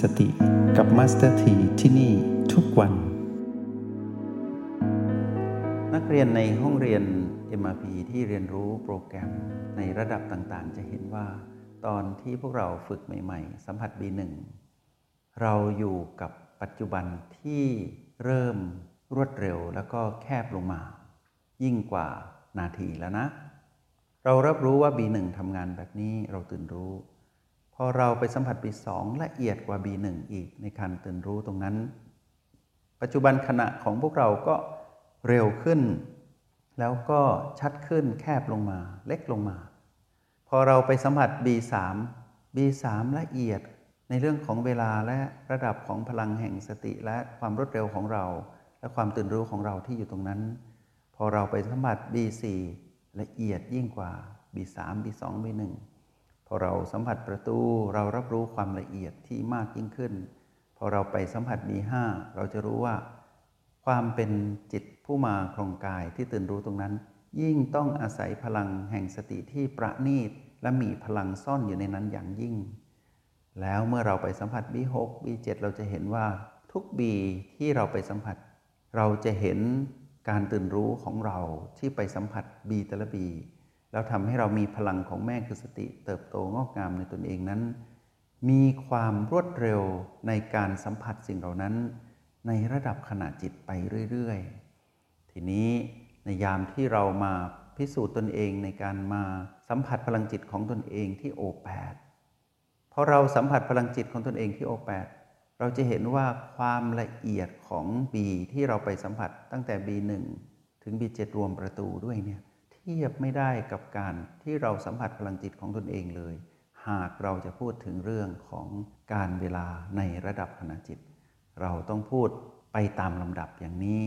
สติกับมาสเตอร์ทีที่นี่ทุกวัน นักเรียนในห้องเรียน MRP ที่เรียนรู้โปรแกรมในระดับต่างๆ จะเห็นว่าตอนที่พวกเราฝึกใหม่ ๆ สัมผัส B1 เราอยู่กับปัจจุบันที่เริ่มรวดเร็วแล้วก็แคบลงมา ยิ่งกว่านาทีแล้วนะ เรารับรู้ว่า B1 ทำงานแบบนี้เราตื่นรู้ พอเราไปสัมผัส B2 ละเอียดกว่า B1 อีกในการตื่นรู้ตรงนั้น ปัจจุบันขณะของพวกเราก็เร็วขึ้น แล้วก็ชัดขึ้นแคบลงมา เล็กลงมา พอเราไปสัมผัส B3 B3 ละเอียดในเรื่องของเวลาและระดับของพลังแห่งสติและความรวดเร็วของเรา และความตื่นรู้ของเราที่อยู่ตรงนั้น พอเราไปสัมผัส B4 ละเอียดยิ่งกว่า B3 B2 B1 พอเราสัมผัสประตูเรารับรู้ความละเอียดที่มากยิ่งขึ้น พอเราไปสัมผัส B5 เราจะรู้ว่า ความเป็นจิตผู้มาครองกายที่ตื่นรู้ตรงนั้น ยิ่งต้องอาศัยพลังแห่งสติที่ประณีตและมีพลังซ่อนอยู่ในนั้นอย่างยิ่ง แล้วเมื่อเราไปสัมผัส B6 B7 เจ็ดเราจะเห็นว่าทุก B ที่เราไปสัมผัส เราจะเห็นการตื่นรู้ของเราที่ไปสัมผัส B แต่ละ B แล้วทำให้เรามีพลังของแม่คือสติเติบโตงอกงามในตนเองนั้น มีความรวดเร็วในการสัมผัสสิ่งเหล่านั้น ในระดับขณะจิตไปเรื่อยๆ ทีนี้ในยามที่เรามาพิสูจน์ตนเองในการมาสัมผัสพลังจิตของตนเองที่โอแปดพอเราสัมผัสพลังจิตของตนเองที่โอแปดเราจะเห็นว่าความละเอียดของ B ที่เราไปสัมผัสตั้งแต่ B1 ถึง B7 รวมประตูด้วยเนี่ย ทียบไม่ได้กับการที่เราสัมผัสพลังจิตของตนเองเลย หากเราจะพูดถึงเรื่องของการเวลาในระดับขณะจิต เราต้องพูดไปตามลำดับอย่างนี้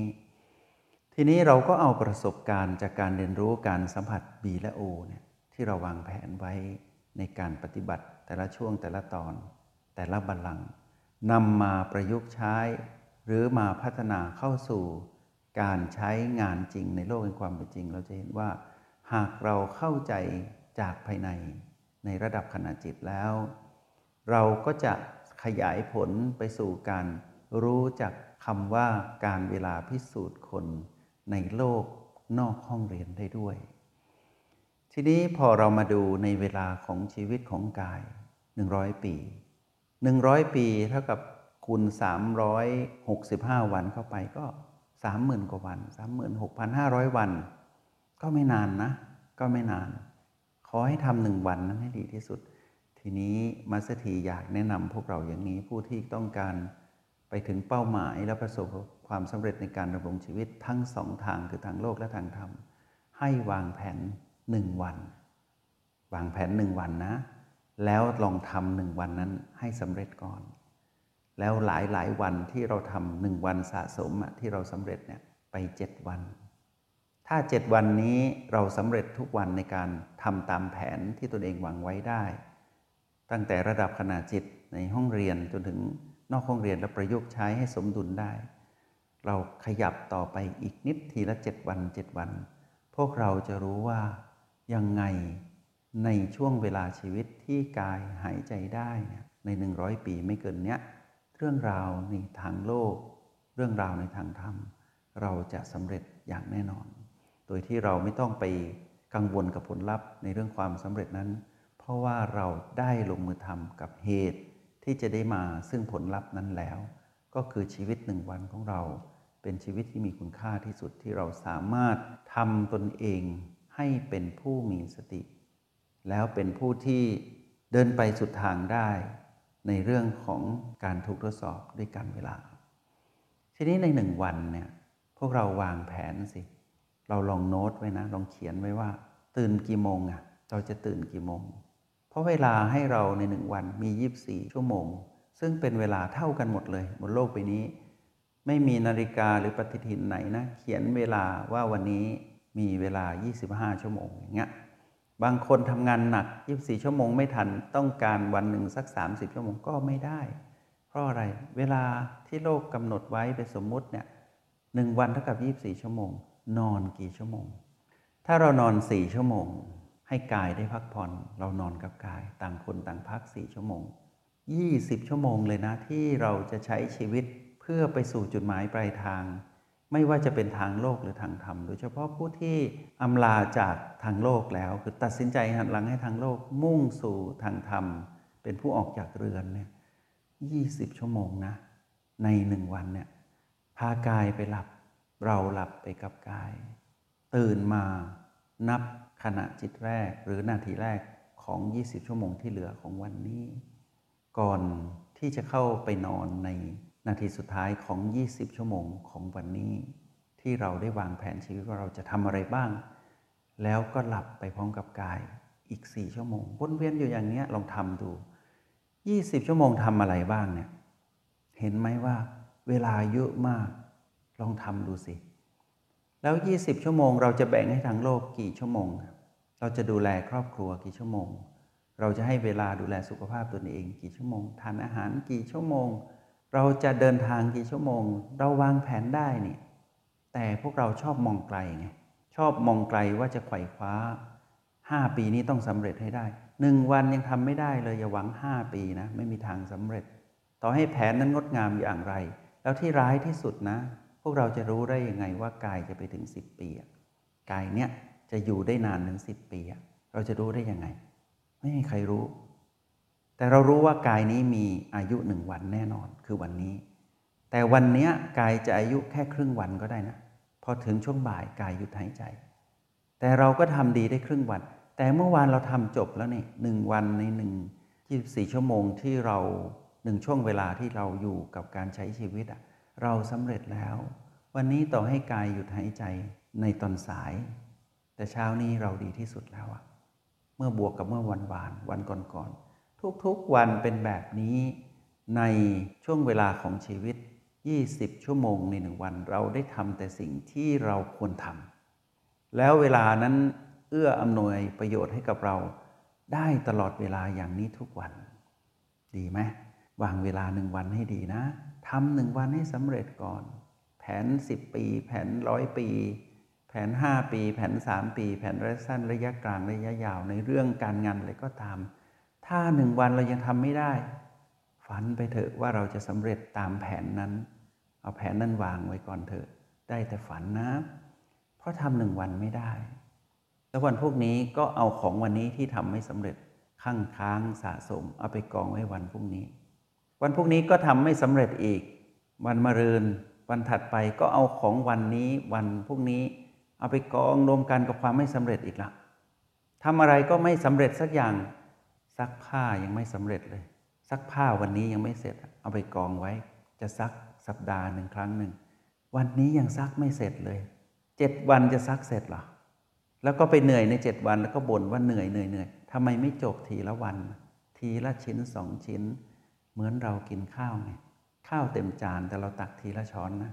ทีนี้เราก็เอาประสบการณ์จากการเรียนรู้การสัมผัส B และ O เนี่ยที่เราวางแผนไว้ในการปฏิบัติแต่ละช่วงแต่ละตอน แต่ละบัลลังก์นำมาประยุกต์ใช้ หรือมาพัฒนาเข้าสู่การใช้งานจริงในโลกแห่งความเป็นจริง เราจะเห็นว่า หากเราเข้าใจจากภายในในระดับขณะจิตแล้ว เราก็จะขยายผลไปสู่การรู้จักคำว่าการเวลาพิสูจน์คนในโลกนอกห้องเรียนได้ด้วย ทีนี้พอเรามาดูในเวลาของชีวิตของกาย 100 ปีหนึ่งร้อยปีเท่ากับคูณสามร้อยหกสิบห้าวันเข้าไปก็สามหมื่นกว่าวันสามหมื่นหกพันห้าร้อยวัน ก็ไม่นานนะ ก็ไม่นาน ขอให้ทำหนึ่งวันนั้นให้ดีที่สุด ทีนี้มาสถีอยากแนะนำพวกเราอย่างนี้ผู้ที่ต้องการไปถึงเป้าหมายและประสบความสำเร็จในการดำรงชีวิตทั้งสองทางคือทางโลกและทางธรรม ให้วางแผนหนึ่งวัน วางแผนหนึ่งวันนะ แล้วลองทำหนึ่งวันนั้นให้สำเร็จก่อน แล้วหลายหลายวันที่เราทำหนึ่งวันสะสมที่เราสำเร็จเนี่ยไปเจ็ดวัน ถ้าเจ็ดวันนี้เราสำเร็จทุกวันในการทำตามแผนที่ตนเองวางไว้ได้ ตั้งแต่ระดับขนาดจิตในห้องเรียนจนถึงนอกห้องเรียนและประยุกต์ใช้ให้สมดุลได้ เราขยับต่อไปอีกนิดทีละเจ็ดวันเจ็ดวัน พวกเราจะรู้ว่ายังไงในช่วงเวลาชีวิตที่กายหายใจได้ในหนึ่งร้อยปีไม่เกินเนี้ยเรื่องราวในทางโลก เรื่องราวในทางธรรม เราจะสำเร็จอย่างแน่นอน โดยที่เราไม่ต้องไปกังวลกับผลลัพธ์ในเรื่องความสำเร็จนั้น เพราะว่าเราได้ลงมือทำกับเหตุที่จะได้มาซึ่งผลลัพธ์นั้นแล้ว ก็คือชีวิตหนึ่งวันของเรา เป็นชีวิตที่มีคุณค่าที่สุดที่เราสามารถทำตนเองให้เป็นผู้มีสติ แล้วเป็นผู้ที่เดินไปสุดทางได้ ในเรื่องของการถูกทดสอบด้วยการเวลา ทีนี้ในหนึ่งวันเนี่ยพวกเราวางแผนสิเเราลองโน้ตไว้นะ ลองเขียนไว้ว่า ตื่นกี่โมงอะ่ะ เราจะตื่นกี่โมง เพราะเวลาให้เราในหนึ่งวันมียีิบสี่ชั่วโมง ซึ่งเป็นเวลาเท่ากันหมดเลย บนโลกใบนี้ ไม่มีนาฬิกาหรือปฏิทินไหนนะ เขียนเวลาว่าวันนี้มีเวลา 25 ชั่วโมงอย่างเงี้ยบางคนทำงานหนัก 24 ชั่วโมงไม่ทัน ต้องการวันหนึ่งสัก 30 ชั่วโมงก็ไม่ได้ เพราะอะไร เวลาที่โลกกำหนดไว้เป็นสมมุติเนี่ยหนึ่งวันเท่ากับ 24 ชั่วโมง นอนกี่ชั่วโมง ถ้าเรานอน4ชั่วโมง ให้กายได้พักผ่อน เรานอนกับกาย ต่างคนต่างพัก4ชั่วโมง 20 ชั่วโมงเลยนะที่เราจะใช้ชีวิตเพื่อไปสู่จุดหมายปลายทาง ไม่ว่าจะเป็นทางโลกหรือทางธรรม โดยเฉพาะผู้ที่อำลาจากทางโลกแล้ว คือตัดสินใจหันหลังให้ทางโลกมุ่งสู่ทางธรรม เป็นผู้ออกจากเรือนเนี่ย20 ชั่วโมงนะ ในหนึ่งวันเนี่ยพากายไปหลับ เราหลับไปกับกาย ตื่นมานับขณะจิตแรกหรือนาทีแรกของ 20 ชั่วโมงที่เหลือของวันนี้ ก่อนที่จะเข้าไปนอนในนาทีสุดท้ายของ 20 ชั่วโมงของวันนี้ ที่เราได้วางแผนชีวิตว่าเราจะทำอะไรบ้าง แล้วก็หลับไปพร้อมกับกายอีก 4 ชั่วโมงวนเวียนอยู่อย่างนี้ลองทำดู 20 ชั่วโมงทำอะไรบ้างเนี่ยเห็นไหมว่าเวลาเยอะมาก ลองทำดูสิ แล้ว 20 ชั่วโมง เราจะแบ่งให้ทางโลกกี่ชั่วโมง เราจะดูแลครอบครัวกี่ชั่วโมง เราจะให้เวลาดูแลสุขภาพตัวเอง กี่ชั่วโมง ทานอาหารกี่ชั่วโมง เราจะเดินทางกี่ชั่วโมง เราวางแผนได้นี่แต่พวกเราชอบมองไกลไง ชอบมองไกลว่าจะไขว่คว้า 5 ปีนี้ต้องสำเร็จให้ได้หนึ่งวันยังทำไม่ได้เลยอย่าหวัง 5 ปีนะ ไม่มีทางสำเร็จ ต่อให้แผนนั้นงดงามอย่างไร แล้วที่ร้ายที่สุดนะ วกเราจะรู้ได้ยังไงว่ากายจะไปถึง 10 ปีกายเนี้ยจะอยู่ได้นานถึง 10 ปี เราจะรู้ได้ยังไง ไม่มีใครรู้ แต่เรารู้ว่ากายนี้มีอายุหนึ่งวันแน่นอนคือวันนี้ แต่วันนี้กายจะอายุแค่ครึ่งวันก็ได้นะพอถึงช่วงบ่ายกายหยุดหายใจ แต่เราก็ทำดีได้ครึ่งวัน แต่เมื่อวานเราทำจบแล้วนี่หนึ่งวันในหนึ่งยี่สี่ชั่วโมงที่เราหนึ่งช่วงเวลาที่เราอยู่กับการใช้ชีวิตอะ เราสำเร็จแล้ว วันนี้ต่อให้กายหยุดหายใจในตอนสาย แต่เช้านี้เราดีที่สุดแล้วอะเมื่อบวกกับเมื่อวันวานวันก่อนๆทุกๆวันเป็นแบบนี้ในช่วงเวลาของชีวิต 20 ชั่วโมงในหนึ่งวัน เราได้ทำแต่สิ่งที่เราควรทำแล้วเวลานั้นเอื้ออำนวยประโยชน์ให้กับเราได้ตลอดเวลาอย่างนี้ทุกวัน ดีไหม วางเวลาหนึ่งวันให้ดีนะทำหนึ่งวันให้สำเร็จก่อน แผน 10 ปี แผนร้อยปี แผน 5 ปี แผน 3 ปี แผนระยะสั้นระยะกลางระยะยาวในเรื่องการงานอะไรก็ตาม ถ้าหนึ่งวันเรายังทำไม่ได้ ฝันไปเถอะว่าเราจะสำเร็จตามแผนนั้น เอาแผนนั้นวางไว้ก่อนเถอะ ได้แต่ฝันนะ เพราะทำหนึ่งวันไม่ได้ แล้ววันพวกนี้ก็เอาของวันนี้ที่ทำไม่สำเร็จข้างค้างสะสม เอาไปกองไว้วันพรุ่งนี้ วันพรุ่งนี้ก็ทำไม่สำเร็จอีก วันมะรืน วันถัดไปก็เอาของวันนี้วันพรุ่งนี้เอาไปกองรวมกันกับความไม่สำเร็จอีกละทำอะไรก็ไม่สำเร็จสักอย่างซักผ้ายังไม่สำเร็จเลยซักผ้าวันนี้ยังไม่เสร็จ เอาไปกองไว้ จะซักสัปดาห์หนึ่งครั้งหนึ่งวันนี้ยังซักไม่เสร็จเลยเจ็ดวันจะซักเสร็จหรอแล้วก็ไปเหนื่อยในเจ็ดวันแล้วก็บ่นว่าเหนื่อยเหนื่อยเหนื่อยทำไมไม่จบทีละวัน ทีละชิ้นสองชิ้น เหมือนเรากินข้าวไงข้าวเต็มจานแต่เราตักทีละช้อนนะ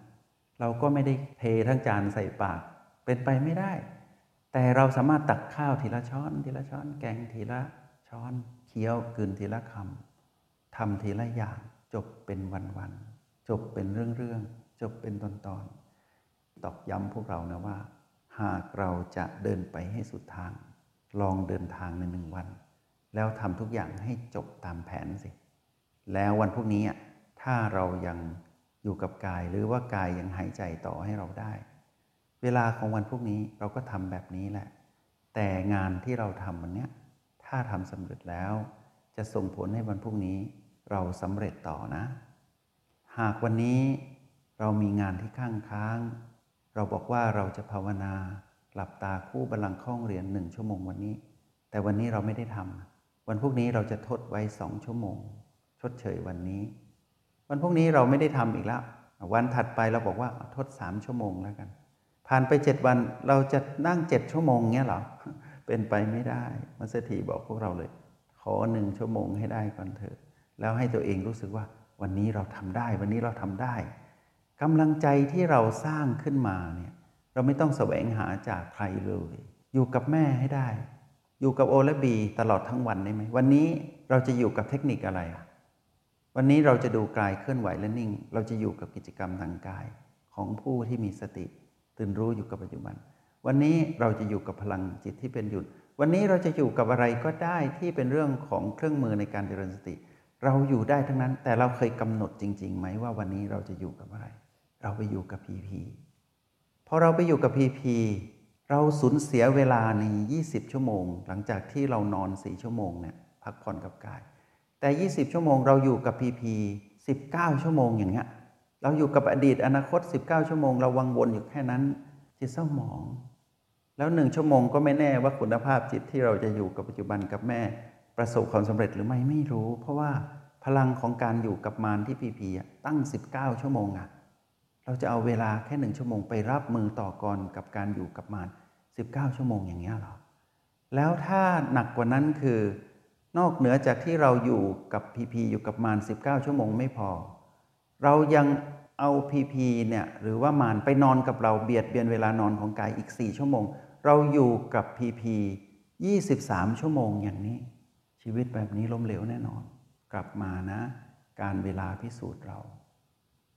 เราก็ไม่ได้เททั้งจานใส่ปาก เป็นไปไม่ได้ แต่เราสามารถตักข้าวทีละช้อน ทีละช้อน แกงทีละช้อนเคี้ยวกืนทีละคำทำทีละอย่างจบเป็นวันๆจบเป็นเรื่องๆจบเป็นตอนๆตอกย้ำพวกเรานะว่า หากเราจะเดินไปให้สุดทาง ลองเดินทางในหนึ่งวัน แล้วทำทุกอย่างให้จบตามแผนสิ แล้ววันพวกนี้ถ้าเรายังอยู่กับกายหรือว่ากายยังหายใจต่อให้เราได้ เวลาของวันพวกนี้เราก็ทำแบบนี้แหละ แต่งานที่เราทำวันนี้ถ้าทำสำเร็จแล้ว จะส่งผลให้วันพรุ่งนี้เราสำเร็จต่อนะ หากวันนี้เรามีงานที่ข้างค้าง เราบอกว่าเราจะภาวนาหลับตาคู่บัลลังก์ข้องเรียนหนึ่งชั่วโมงวันนี้ แต่วันนี้เราไม่ได้ทำวันพวกนี้เราจะทดไว้สองชั่วโมง ดเชยวันนี้ วันพวกนี้เราไม่ได้ทำอีกแล้ว วันถัดไปเราบอกว่าทดสามชั่วโมงแล้วกัน ผ่านไปเจ็ดวันเราจะนั่งเจ็ดชั่วโมงเงี้ยหรอเป็นไปไม่ได้มัสถีบอกพวกเราเลย ขอหนึ่งชั่วโมงให้ได้ก่อนเถอะ แล้วให้ตัวเองรู้สึกว่าวันนี้เราทำได้ วันนี้เราทำได้กำลังใจที่เราสร้างขึ้นมาเนี่ยเราไม่ต้องแสวงหาจากใครเลย อยู่กับแม่ให้ได้ อยู่กับโอและบีตลอดทั้งวันได้ไหมวันนี้เราจะอยู่กับเทคนิคอะไรอะ วันนี้เราจะดูกายเคลื่อนไหวและนิ่ง เราจะอยู่กับกิจกรรมทางกายของผู้ที่มีสติ ตื่นรู้อยู่กับปัจจุบัน วันนี้เราจะอยู่กับพลังจิตที่เป็นหยุด วันนี้เราจะอยู่กับอะไรก็ได้ที่เป็นเรื่องของเครื่องมือในการเจริญสติ เราอยู่ได้ทั้งนั้น แต่เราเคยกำหนดจริงๆไหมว่าวันนี้เราจะอยู่กับอะไร เราไปอยู่กับพีพีพอเราไปอยู่กับพีพีเราสูญเสียเวลาใน 20 ชั่วโมง หลังจากที่เรานอน 4 ชั่วโมงเนี่ยพักผ่อนกับกาย แต่ 20 ชั่วโมงเราอยู่กับพีพี19 ชั่วโมงอย่างเงี้ยเราอยู่กับอดีตอนาคต 19 ชั่วโมงเราวังวนอยู่แค่นั้น จิตเศร้าหมอง แล้วหนึ่งชั่วโมงก็ไม่แน่ว่าคุณภาพจิตที่เราจะอยู่กับปัจจุบันกับแม่ ประสบความสำเร็จหรือไม่ไม่รู้ เพราะว่าพลังของการอยู่กับมารที่พีพีตั้ง 19 ชั่วโมงอะเราจะเอาเวลาแค่หนึ่งชั่วโมงไปรับมือต่อกรกับการอยู่กับมาร19 ชั่วโมงอย่างเงี้ยหรอแล้วถ้าหนักกว่านั้นคือ นอกเหนือจากที่เราอยู่กับพีพีอยู่กับมาร19 ชั่วโมงไม่พอ เรายังเอาพีพีเนี่ยหรือว่ามารไปนอนกับเราเบียดเบียนเวลานอนของกายอีก 4 ชั่วโมง เราอยู่กับพีพี23 ชั่วโมงอย่างนี้ ชีวิตแบบนี้ล้มเหลวแน่นอน กลับมานะ การเวลาพิสูจน์เรา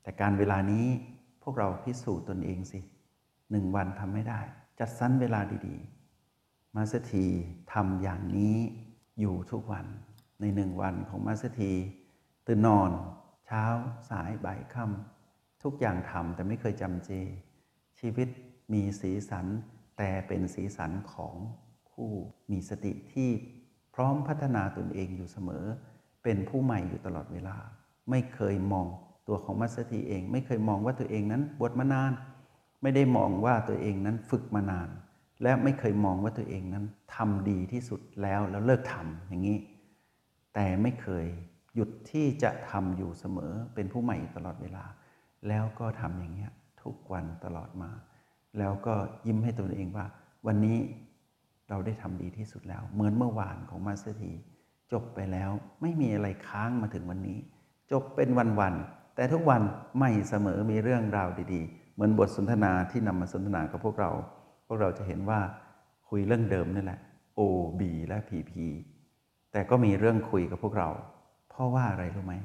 แต่การเวลานี้พวกเราพิสูจน์ตนเองสิหนึ่งวันทำไม่ได้ จัดสรรเวลาดีๆ มาสถีทำอย่างนี้ อยู่ทุกวันในหนึ่งวันของมาสถีตื่นนอน เช้าสายบ่ายค่ำทุกอย่างทำแต่ไม่เคยจำเจ ชีวิตมีสีสันแต่เป็นสีสันของผู้มีสติที่พร้อมพัฒนาตนเองอยู่เสมอ เป็นผู้ใหม่อยู่ตลอดเวลา ไม่เคยมองตัวของมัสถีเอง ไม่เคยมองว่าตัวเองนั้นบวชมานาน ไม่ได้มองว่าตัวเองนั้นฝึกมานาน และไม่เคยมองว่าตัวเองนั้นทำดีที่สุดแล้วแล้วเลิกทำอย่างนี้ แต่ไม่เคยหยุดที่จะทำอยู่เสมอเป็นผู้ใหม่ตลอดเวลา แล้วก็ทำอย่างเงี้ยทุกวันตลอดมา แล้วก็ยิ้มให้ตัวเองว่า วันนี้เราได้ทำดีที่สุดแล้ว เหมือนเมื่อวานของมาสเตอร์ทีจบไปแล้วไม่มีอะไรค้างมาถึงวันนี้ จบเป็นวันๆแต่ทุกวันไม่เสมอมีเรื่องราวดีๆ เหมือนบทสนทนาที่นำมาสนทนากับพวกเรา พวกเราจะเห็นว่าคุยเรื่องเดิมนี่แหละ O B และ P P แต่ก็มีเรื่องคุยกับพวกเรา เพราะว่าอะไรรู้ไหม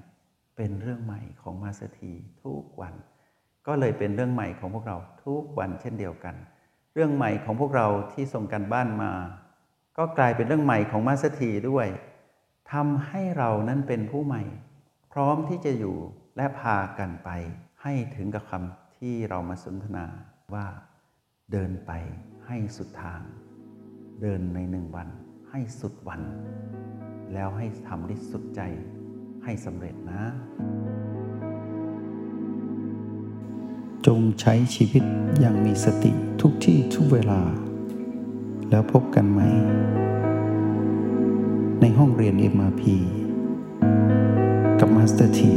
เป็นเรื่องใหม่ของมาสเตอร์ทีทุกวัน ก็เลยเป็นเรื่องใหม่ของพวกเราทุกวันเช่นเดียวกัน เรื่องใหม่ของพวกเราที่ส่งการบ้านมา ก็กลายเป็นเรื่องใหม่ของมาสเตอร์ทีด้วยทำให้เรานั้นเป็นผู้ใหม่ พร้อมที่จะอยู่และพากันไป ให้ถึงกับคำที่เรามาสนทนาว่า เดินไปให้สุดทาง เดินในหนึ่งวันให้สุดวัน แล้วให้ทำได้สุดใจให้สำเร็จนะ จงใช้ชีวิตอย่างมีสติทุกที่ทุกเวลา แล้วพบกันใหม่ ในห้องเรียน MRP กับ Master T